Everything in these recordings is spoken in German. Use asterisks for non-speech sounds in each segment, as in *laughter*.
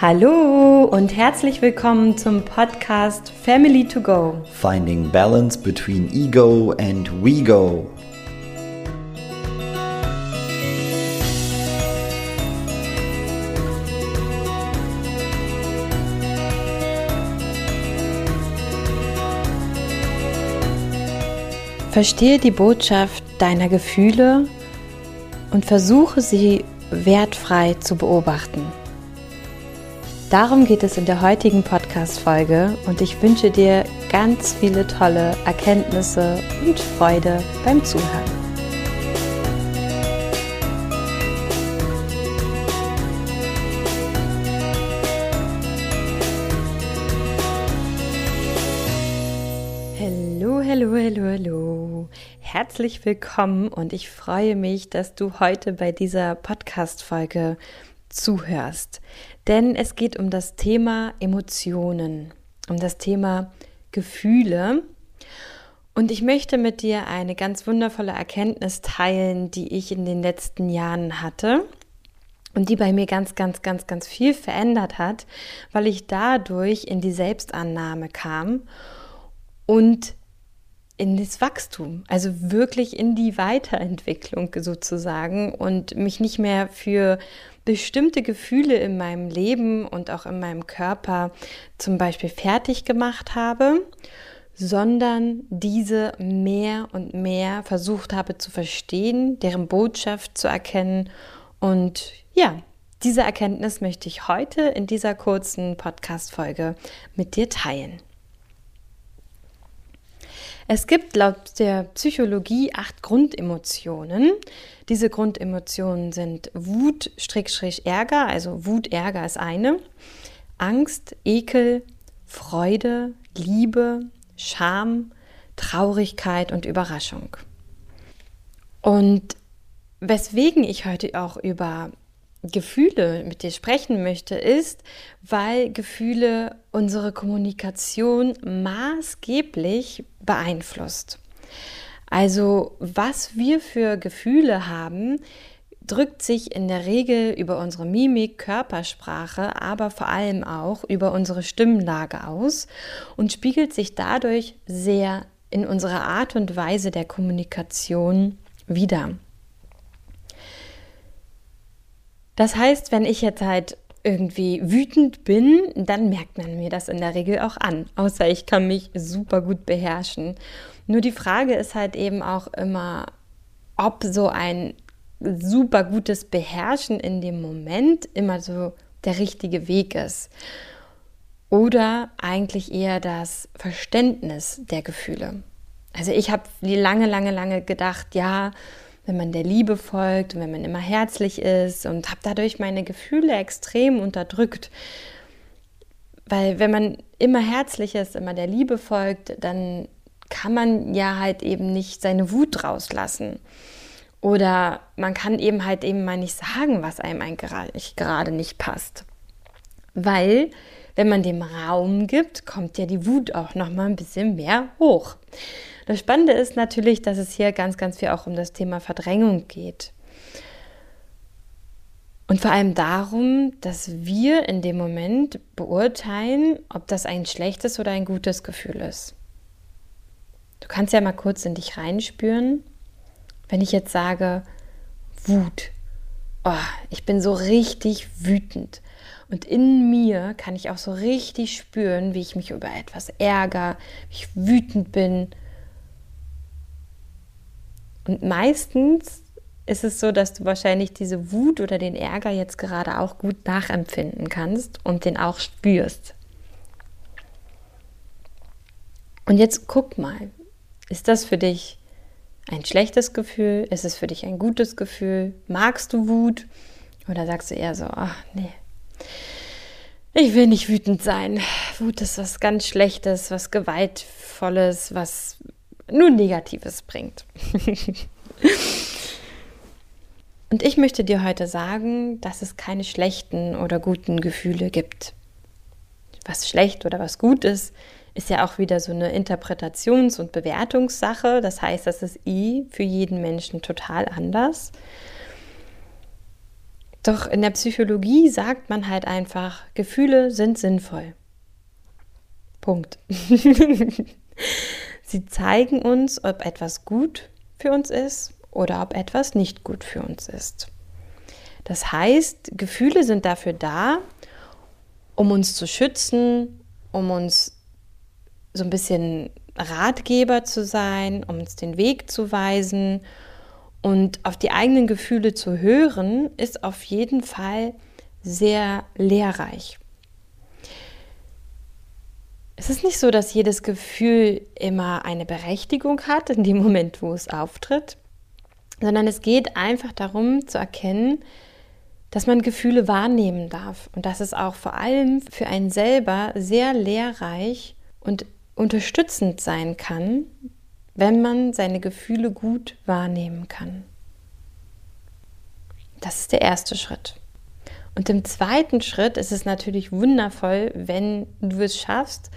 Hallo und herzlich willkommen zum Podcast Family to Go. Finding balance between ego and we go. Verstehe die Botschaft deiner Gefühle und versuche sie wertfrei zu beobachten. Darum geht es in der heutigen Podcast-Folge und ich wünsche dir ganz viele tolle Erkenntnisse und Freude beim Zuhören. Hallo, hallo, hallo, hallo. Herzlich willkommen und ich freue mich, dass du heute bei dieser Podcast-Folge zuhörst. Denn es geht um das Thema Emotionen, um das Thema Gefühle. Und ich möchte mit dir eine ganz wundervolle Erkenntnis teilen, die ich in den letzten Jahren hatte und die bei mir ganz, ganz, ganz, ganz viel verändert hat, weil ich dadurch in die Selbstannahme kam und in das Wachstum, also wirklich in die Weiterentwicklung sozusagen und mich nicht mehr für bestimmte Gefühle in meinem Leben und auch in meinem Körper zum Beispiel fertig gemacht habe, sondern diese mehr und mehr versucht habe zu verstehen, deren Botschaft zu erkennen. Und ja, diese Erkenntnis möchte ich heute in dieser kurzen Podcast-Folge mit dir teilen. Es gibt laut der Psychologie acht Grundemotionen. Diese Grundemotionen sind Wut, Ärger, also Wut, Ärger ist eine, Angst, Ekel, Freude, Liebe, Scham, Traurigkeit und Überraschung. Und weswegen ich heute auch über Gefühle mit dir sprechen möchte, ist, weil Gefühle unsere Kommunikation maßgeblich beeinflusst. Also was wir für Gefühle haben, drückt sich in der Regel über unsere Mimik, Körpersprache, aber vor allem auch über unsere Stimmlage aus und spiegelt sich dadurch sehr in unserer Art und Weise der Kommunikation wider. Das heißt, wenn ich jetzt halt irgendwie wütend bin, dann merkt man mir das in der Regel auch an. Außer ich kann mich super gut beherrschen. Nur die Frage ist halt eben auch immer, ob so ein super gutes Beherrschen in dem Moment immer so der richtige Weg ist. Oder eigentlich eher das Verständnis der Gefühle. Also ich habe lange, lange, lange gedacht, ja, wenn man der Liebe folgt und wenn man immer herzlich ist und habe dadurch meine Gefühle extrem unterdrückt. Weil wenn man immer herzlich ist, immer der Liebe folgt, dann kann man ja halt eben nicht seine Wut rauslassen. Oder man kann eben halt eben mal nicht sagen, was einem gerade nicht passt. Weil, wenn man dem Raum gibt, kommt ja die Wut auch noch mal ein bisschen mehr hoch. Das Spannende ist natürlich, dass es hier ganz, ganz viel auch um das Thema Verdrängung geht. Und vor allem darum, dass wir in dem Moment beurteilen, ob das ein schlechtes oder ein gutes Gefühl ist. Du kannst ja mal kurz in dich reinspüren, wenn ich jetzt sage, Wut. Oh, ich bin so richtig wütend. Und in mir kann ich auch so richtig spüren, wie ich mich über etwas ärgere, wie ich wütend bin und meistens ist es so, dass du wahrscheinlich diese Wut oder den Ärger jetzt gerade auch gut nachempfinden kannst und den auch spürst. Und jetzt guck mal, ist das für dich ein schlechtes Gefühl? Ist es für dich ein gutes Gefühl? Magst du Wut? Oder sagst du eher so, ach nee, ich will nicht wütend sein. Wut ist was ganz Schlechtes, was Gewaltvolles, was nur Negatives bringt. Und ich möchte dir heute sagen, dass es keine schlechten oder guten Gefühle gibt. Was schlecht oder was gut ist, ist ja auch wieder so eine Interpretations- und Bewertungssache. Das heißt, das ist eh für jeden Menschen total anders. Doch in der Psychologie sagt man halt einfach, Gefühle sind sinnvoll. Punkt. *laughs* Sie zeigen uns, ob etwas gut für uns ist oder ob etwas nicht gut für uns ist. Das heißt, Gefühle sind dafür da, um uns zu schützen, um uns so ein bisschen Ratgeber zu sein, um uns den Weg zu weisen. Und auf die eigenen Gefühle zu hören, ist auf jeden Fall sehr lehrreich. Es ist nicht so, dass jedes Gefühl immer eine Berechtigung hat in dem Moment, wo es auftritt, sondern es geht einfach darum zu erkennen, dass man Gefühle wahrnehmen darf und dass es auch vor allem für einen selber sehr lehrreich und unterstützend sein kann, wenn man seine Gefühle gut wahrnehmen kann. Das ist der erste Schritt. Und im zweiten Schritt ist es natürlich wundervoll, wenn du es schaffst,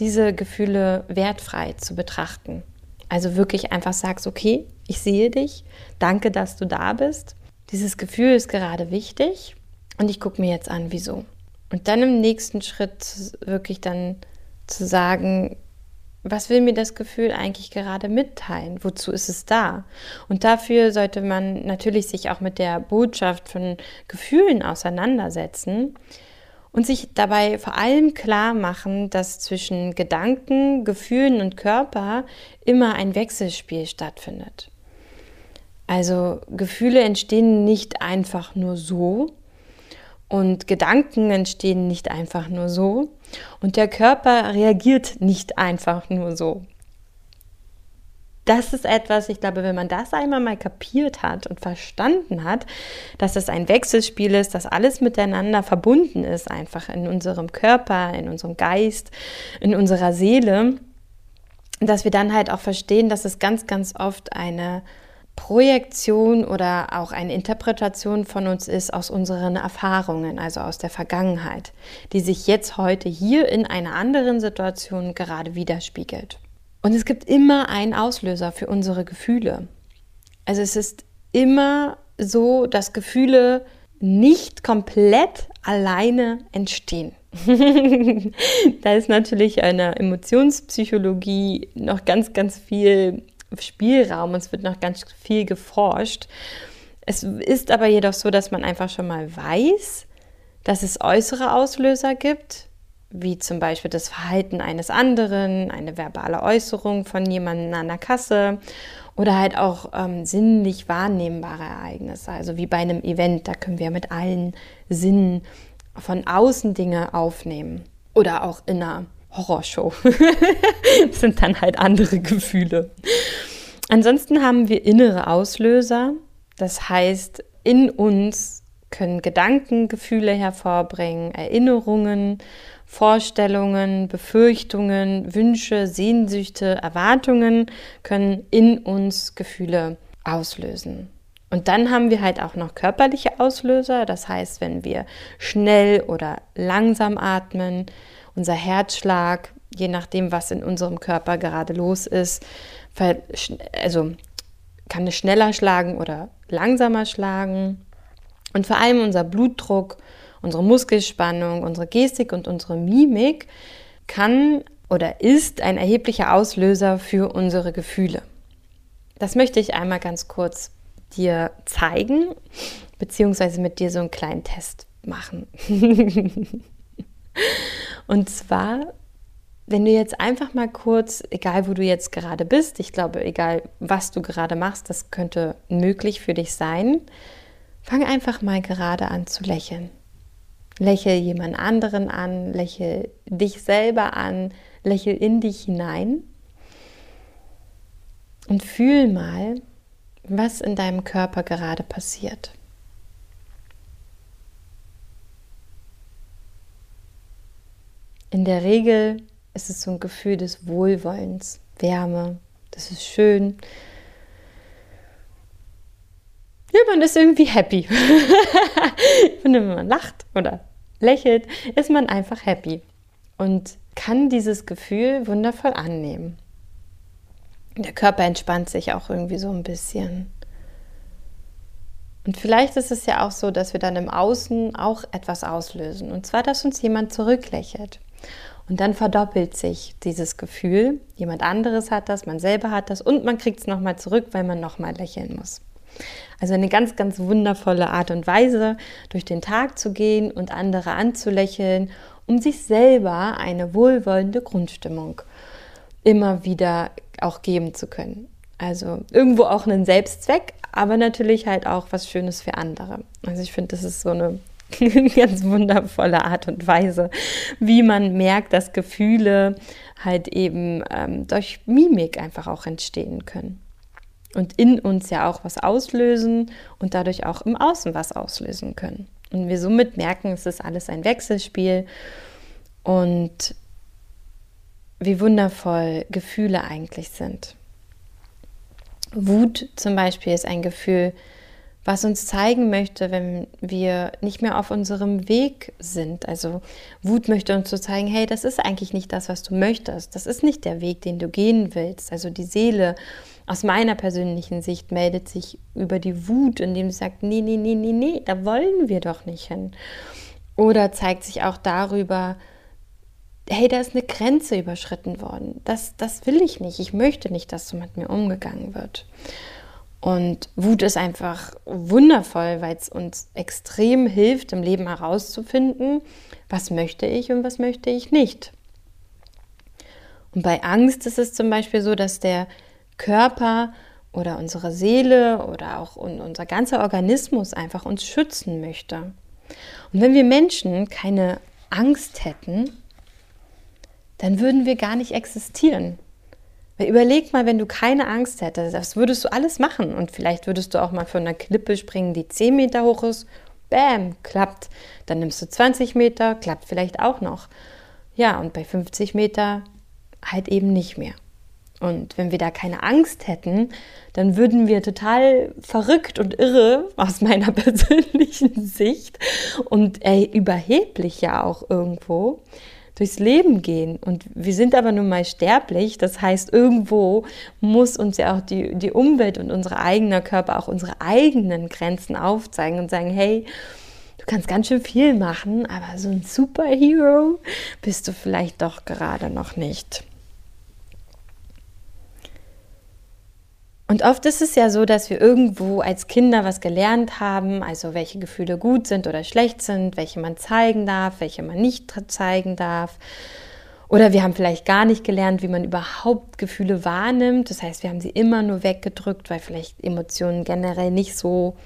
diese Gefühle wertfrei zu betrachten. Also wirklich einfach sagst, okay, ich sehe dich, danke, dass du da bist dieses Gefühl ist gerade wichtig und ich gucke mir jetzt an, wieso. Und dann im nächsten Schritt wirklich dann zu sagen, was will mir das Gefühl eigentlich gerade mitteilen? Wozu ist es da? Und dafür sollte man natürlich sich auch mit der Botschaft von Gefühlen auseinandersetzen und sich dabei vor allem klar machen, dass zwischen Gedanken, Gefühlen und Körper immer ein Wechselspiel stattfindet. Also Gefühle entstehen nicht einfach nur so und Gedanken entstehen nicht einfach nur so und der Körper reagiert nicht einfach nur so. Das ist etwas, ich glaube, wenn man das einmal mal kapiert hat und verstanden hat, dass es ein Wechselspiel ist, dass alles miteinander verbunden ist, einfach in unserem Körper, in unserem Geist, in unserer Seele, dass wir dann halt auch verstehen, dass es ganz, ganz oft eine Projektion oder auch eine Interpretation von uns ist aus unseren Erfahrungen, also aus der Vergangenheit, die sich jetzt heute hier in einer anderen Situation gerade widerspiegelt. Und es gibt immer einen Auslöser für unsere Gefühle. Also es ist immer so, dass Gefühle nicht komplett alleine entstehen. *laughs* da ist natürlich eine Emotionspsychologie noch ganz, ganz viel Spielraum. Es wird noch ganz viel geforscht. Es ist aber jedoch so, dass man einfach schon mal weiß, dass es äußere Auslöser gibt, wie zum Beispiel das Verhalten eines anderen, eine verbale Äußerung von jemandem an der Kasse oder halt auch ähm, sinnlich wahrnehmbare Ereignisse, also wie bei einem Event, da können wir mit allen Sinnen von außen Dinge aufnehmen oder auch in einer Horrorshow. *laughs* sind dann halt andere Gefühle. Ansonsten haben wir innere Auslöser. Das heißt, in uns können Gedanken Gefühle hervorbringen, Erinnerungen, Vorstellungen, Befürchtungen, Wünsche, Sehnsüchte, Erwartungen können in uns Gefühle auslösen. Und dann haben wir halt auch noch körperliche Auslöser. Das heißt, wenn wir schnell oder langsam atmen, unser Herzschlag, je nachdem, was in unserem Körper gerade los ist, also kann es schneller schlagen oder langsamer schlagen. Und vor allem unser Blutdruck, unsere Muskelspannung, unsere Gestik und unsere Mimik kann oder ist ein erheblicher Auslöser für unsere Gefühle. Das möchte ich einmal ganz kurz dir zeigen, beziehungsweise mit dir so einen kleinen Test machen. *laughs* Und zwar, wenn du jetzt einfach mal kurz, egal wo du jetzt gerade bist, ich glaube, egal was du gerade machst, das könnte möglich für dich sein, fang einfach mal gerade an zu lächeln. Lächel jemand anderen an, lächel dich selber an, lächel in dich hinein und fühl mal, was in deinem Körper gerade passiert. In der Regel ist es so ein Gefühl des Wohlwollens, Wärme, das ist schön. Ja, man ist irgendwie happy. *laughs* Und wenn man lacht oder lächelt, ist man einfach happy und kann dieses Gefühl wundervoll annehmen. Der Körper entspannt sich auch irgendwie so ein bisschen. Und vielleicht ist es ja auch so, dass wir dann im Außen auch etwas auslösen. Und zwar, dass uns jemand zurücklächelt. Und dann verdoppelt sich dieses Gefühl. Jemand anderes hat das, man selber hat das und man kriegt es nochmal zurück, weil man nochmal lächeln muss. Also eine ganz, ganz wundervolle Art und Weise, durch den Tag zu gehen und andere anzulächeln, um sich selber eine wohlwollende Grundstimmung immer wieder auch geben zu können. Also irgendwo auch einen Selbstzweck, aber natürlich halt auch was Schönes für andere. Also ich finde, das ist so eine *laughs* ganz wundervolle Art und Weise, wie man merkt, dass Gefühle halt eben ähm, durch Mimik einfach auch entstehen können. Und in uns ja auch was auslösen und dadurch auch im Außen was auslösen können. Und wir somit merken, es ist alles ein Wechselspiel und wie wundervoll Gefühle eigentlich sind. Wut zum Beispiel ist ein Gefühl, was uns zeigen möchte, wenn wir nicht mehr auf unserem Weg sind. Also Wut möchte uns so zeigen, hey, das ist eigentlich nicht das, was du möchtest. Das ist nicht der Weg, den du gehen willst. Also die Seele aus meiner persönlichen Sicht meldet sich über die Wut, indem sie sagt, nee, nee, nee, nee, nee, da wollen wir doch nicht hin. Oder zeigt sich auch darüber, hey, da ist eine Grenze überschritten worden. Das, das will ich nicht. Ich möchte nicht, dass so mit mir umgegangen wird. Und Wut ist einfach wundervoll, weil es uns extrem hilft, im Leben herauszufinden, was möchte ich und was möchte ich nicht. Und bei Angst ist es zum Beispiel so, dass der Körper oder unsere Seele oder auch unser ganzer Organismus einfach uns schützen möchte. Und wenn wir Menschen keine Angst hätten, dann würden wir gar nicht existieren. Weil überleg mal, wenn du keine Angst hättest, das würdest du alles machen. Und vielleicht würdest du auch mal von einer Klippe springen, die 10 Meter hoch ist. Bäm, klappt. Dann nimmst du 20 Meter, klappt vielleicht auch noch. Ja, und bei 50 Meter halt eben nicht mehr. Und wenn wir da keine Angst hätten, dann würden wir total verrückt und irre aus meiner *laughs* persönlichen Sicht und äh, überheblich ja auch irgendwo durchs Leben gehen. Und wir sind aber nun mal sterblich. Das heißt, irgendwo muss uns ja auch die, die Umwelt und unser eigener Körper auch unsere eigenen Grenzen aufzeigen und sagen, hey, du kannst ganz schön viel machen, aber so ein Superhero bist du vielleicht doch gerade noch nicht. Und oft ist es ja so, dass wir irgendwo als Kinder was gelernt haben, also welche Gefühle gut sind oder schlecht sind, welche man zeigen darf, welche man nicht zeigen darf. Oder wir haben vielleicht gar nicht gelernt, wie man überhaupt Gefühle wahrnimmt. Das heißt, wir haben sie immer nur weggedrückt, weil vielleicht Emotionen generell nicht so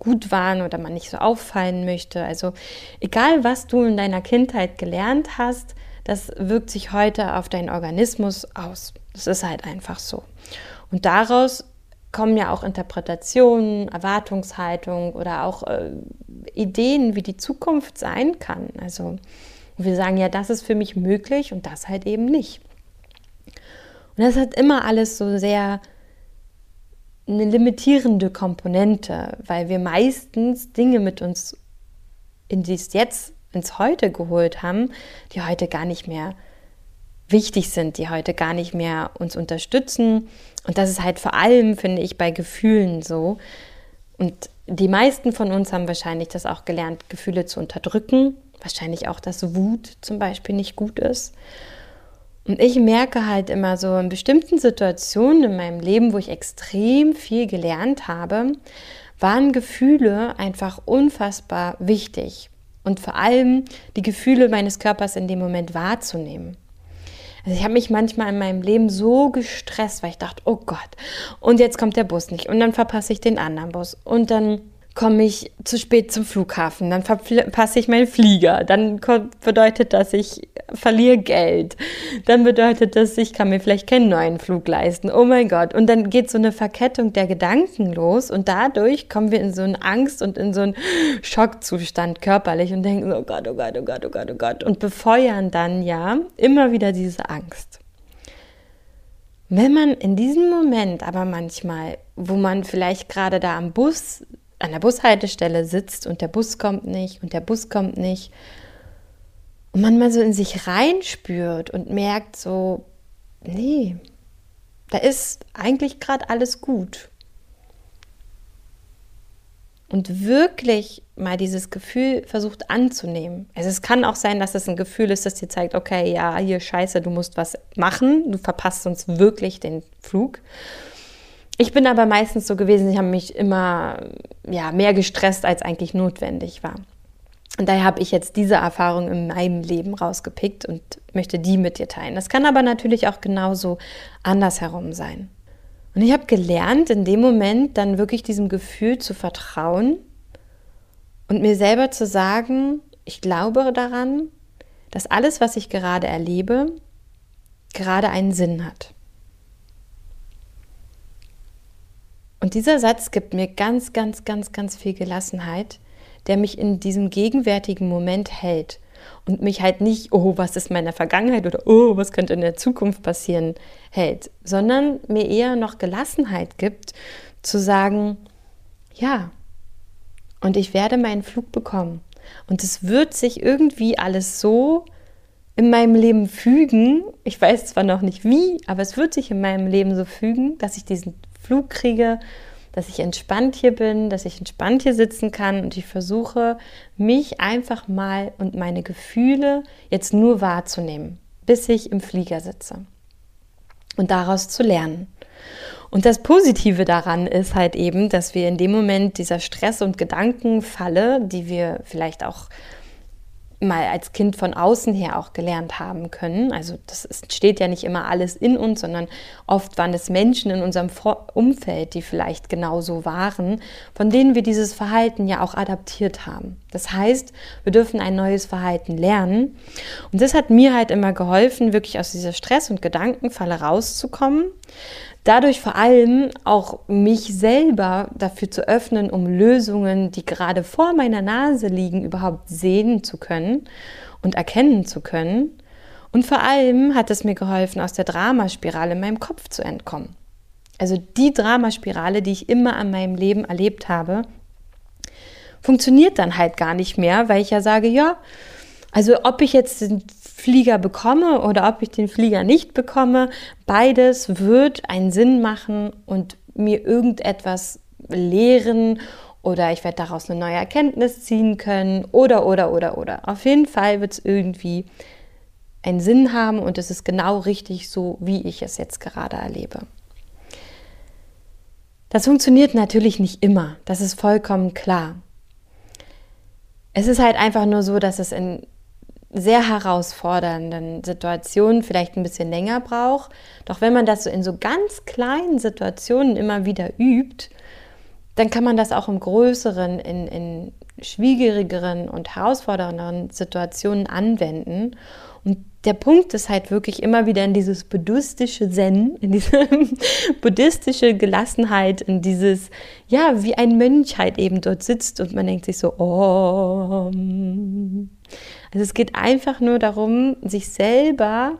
gut waren oder man nicht so auffallen möchte. Also egal, was du in deiner Kindheit gelernt hast, das wirkt sich heute auf deinen Organismus aus. Das ist halt einfach so. Und daraus kommen ja auch Interpretationen, Erwartungshaltung oder auch äh, Ideen, wie die Zukunft sein kann. Also wir sagen ja, das ist für mich möglich und das halt eben nicht. Und das hat immer alles so sehr eine limitierende Komponente, weil wir meistens Dinge mit uns in dies Jetzt, ins Heute geholt haben, die heute gar nicht mehr wichtig sind, die heute gar nicht mehr uns unterstützen. Und das ist halt vor allem, finde ich, bei Gefühlen so. Und die meisten von uns haben wahrscheinlich das auch gelernt, Gefühle zu unterdrücken. Wahrscheinlich auch, dass Wut zum Beispiel nicht gut ist. Und ich merke halt immer so in bestimmten Situationen in meinem Leben, wo ich extrem viel gelernt habe, waren Gefühle einfach unfassbar wichtig. Und vor allem die Gefühle meines Körpers in dem Moment wahrzunehmen. Also ich habe mich manchmal in meinem Leben so gestresst, weil ich dachte, oh Gott, und jetzt kommt der Bus nicht. Und dann verpasse ich den anderen Bus. Und dann komme ich zu spät zum Flughafen, dann verpasse ich meinen Flieger, dann bedeutet das, ich verliere Geld, dann bedeutet das, ich kann mir vielleicht keinen neuen Flug leisten, oh mein Gott. Und dann geht so eine Verkettung der Gedanken los und dadurch kommen wir in so eine Angst und in so einen Schockzustand körperlich und denken, oh Gott, oh Gott, oh Gott, oh Gott, oh Gott und befeuern dann ja immer wieder diese Angst. Wenn man in diesem Moment aber manchmal, wo man vielleicht gerade da am Bus an der Bushaltestelle sitzt und der Bus kommt nicht und der Bus kommt nicht und man mal so in sich reinspürt und merkt so, nee, da ist eigentlich gerade alles gut. und wirklich mal dieses Gefühl versucht anzunehmen. Also es kann auch sein, dass es ein Gefühl ist, das dir zeigt, okay, ja, hier scheiße, du musst was machen, du verpasst uns wirklich den Flug. Ich bin aber meistens so gewesen, ich habe mich immer ja, mehr gestresst, als eigentlich notwendig war. Und daher habe ich jetzt diese Erfahrung in meinem Leben rausgepickt und möchte die mit dir teilen. Das kann aber natürlich auch genauso andersherum sein. Und ich habe gelernt, in dem Moment dann wirklich diesem Gefühl zu vertrauen und mir selber zu sagen, ich glaube daran, dass alles, was ich gerade erlebe, gerade einen Sinn hat. Und dieser Satz gibt mir ganz, ganz, ganz, ganz viel Gelassenheit, der mich in diesem gegenwärtigen Moment hält und mich halt nicht, oh, was ist meine Vergangenheit oder oh, was könnte in der Zukunft passieren, hält, sondern mir eher noch Gelassenheit gibt, zu sagen, ja, und ich werde meinen Flug bekommen. Und es wird sich irgendwie alles so in meinem Leben fügen. Ich weiß zwar noch nicht wie, aber es wird sich in meinem Leben so fügen, dass ich diesen Flug kriege, dass ich entspannt hier bin, dass ich entspannt hier sitzen kann und ich versuche, mich einfach mal und meine Gefühle jetzt nur wahrzunehmen, bis ich im Flieger sitze und daraus zu lernen. Und das Positive daran ist halt eben, dass wir in dem Moment dieser Stress- und Gedankenfalle, die wir vielleicht auch mal als Kind von außen her auch gelernt haben können. Also das steht ja nicht immer alles in uns, sondern oft waren es Menschen in unserem Umfeld, die vielleicht genauso waren, von denen wir dieses Verhalten ja auch adaptiert haben. Das heißt, wir dürfen ein neues Verhalten lernen. Und das hat mir halt immer geholfen, wirklich aus dieser Stress- und Gedankenfalle rauszukommen dadurch vor allem auch mich selber dafür zu öffnen, um Lösungen, die gerade vor meiner Nase liegen, überhaupt sehen zu können und erkennen zu können. Und vor allem hat es mir geholfen, aus der Dramaspirale in meinem Kopf zu entkommen. Also die Dramaspirale, die ich immer an meinem Leben erlebt habe, funktioniert dann halt gar nicht mehr, weil ich ja sage, ja, also ob ich jetzt Flieger bekomme oder ob ich den Flieger nicht bekomme, beides wird einen Sinn machen und mir irgendetwas lehren oder ich werde daraus eine neue Erkenntnis ziehen können oder oder oder oder. Auf jeden Fall wird es irgendwie einen Sinn haben und es ist genau richtig so, wie ich es jetzt gerade erlebe. Das funktioniert natürlich nicht immer, das ist vollkommen klar. Es ist halt einfach nur so, dass es in sehr herausfordernden Situationen vielleicht ein bisschen länger braucht. Doch wenn man das so in so ganz kleinen Situationen immer wieder übt, dann kann man das auch im größeren, in, in schwierigeren und herausfordernderen Situationen anwenden. Und der Punkt ist halt wirklich immer wieder in dieses buddhistische Zen, in diese *laughs* buddhistische Gelassenheit, in dieses, ja, wie ein Mönch halt eben dort sitzt und man denkt sich so, oh. Also es geht einfach nur darum, sich selber,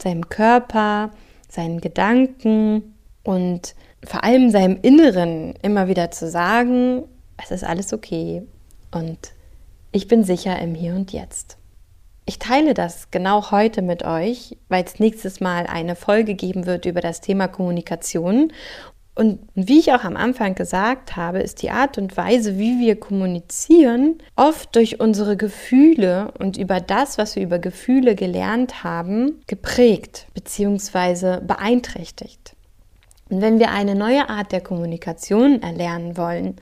seinem Körper, seinen Gedanken und vor allem seinem Inneren immer wieder zu sagen, es ist alles okay und ich bin sicher im Hier und Jetzt. Ich teile das genau heute mit euch, weil es nächstes Mal eine Folge geben wird über das Thema Kommunikation und wie ich auch am Anfang gesagt habe, ist die Art und Weise, wie wir kommunizieren, oft durch unsere Gefühle und über das, was wir über Gefühle gelernt haben, geprägt bzw. beeinträchtigt. Und wenn wir eine neue Art der Kommunikation erlernen wollen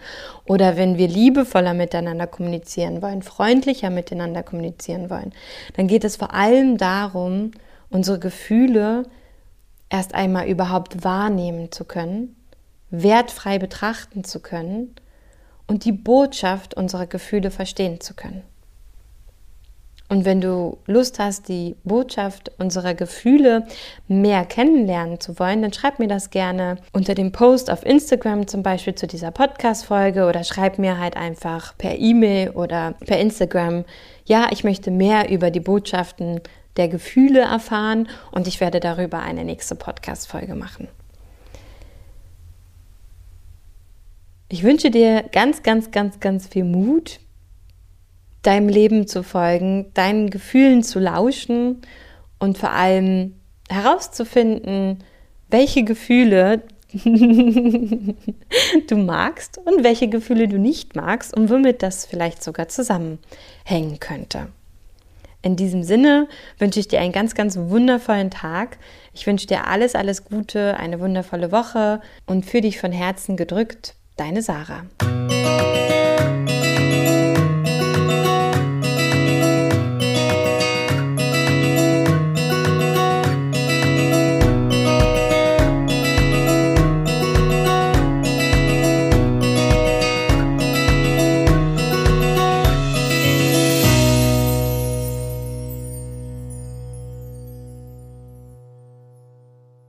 oder wenn wir liebevoller miteinander kommunizieren wollen, freundlicher miteinander kommunizieren wollen, dann geht es vor allem darum, unsere Gefühle erst einmal überhaupt wahrnehmen zu können wertfrei betrachten zu können und die Botschaft unserer Gefühle verstehen zu können. Und wenn du Lust hast, die Botschaft unserer Gefühle mehr kennenlernen zu wollen, dann schreib mir das gerne unter dem Post auf Instagram zum Beispiel zu dieser Podcast-Folge oder schreib mir halt einfach per E-Mail oder per Instagram, ja, ich möchte mehr über die Botschaften der Gefühle erfahren und ich werde darüber eine nächste Podcast-Folge machen. Ich wünsche dir ganz, ganz, ganz, ganz viel Mut, deinem Leben zu folgen, deinen Gefühlen zu lauschen und vor allem herauszufinden, welche Gefühle *laughs* du magst und welche Gefühle du nicht magst und womit das vielleicht sogar zusammenhängen könnte. In diesem Sinne wünsche ich dir einen ganz, ganz wundervollen Tag. Ich wünsche dir alles, alles Gute, eine wundervolle Woche und für dich von Herzen gedrückt, deine Sarah.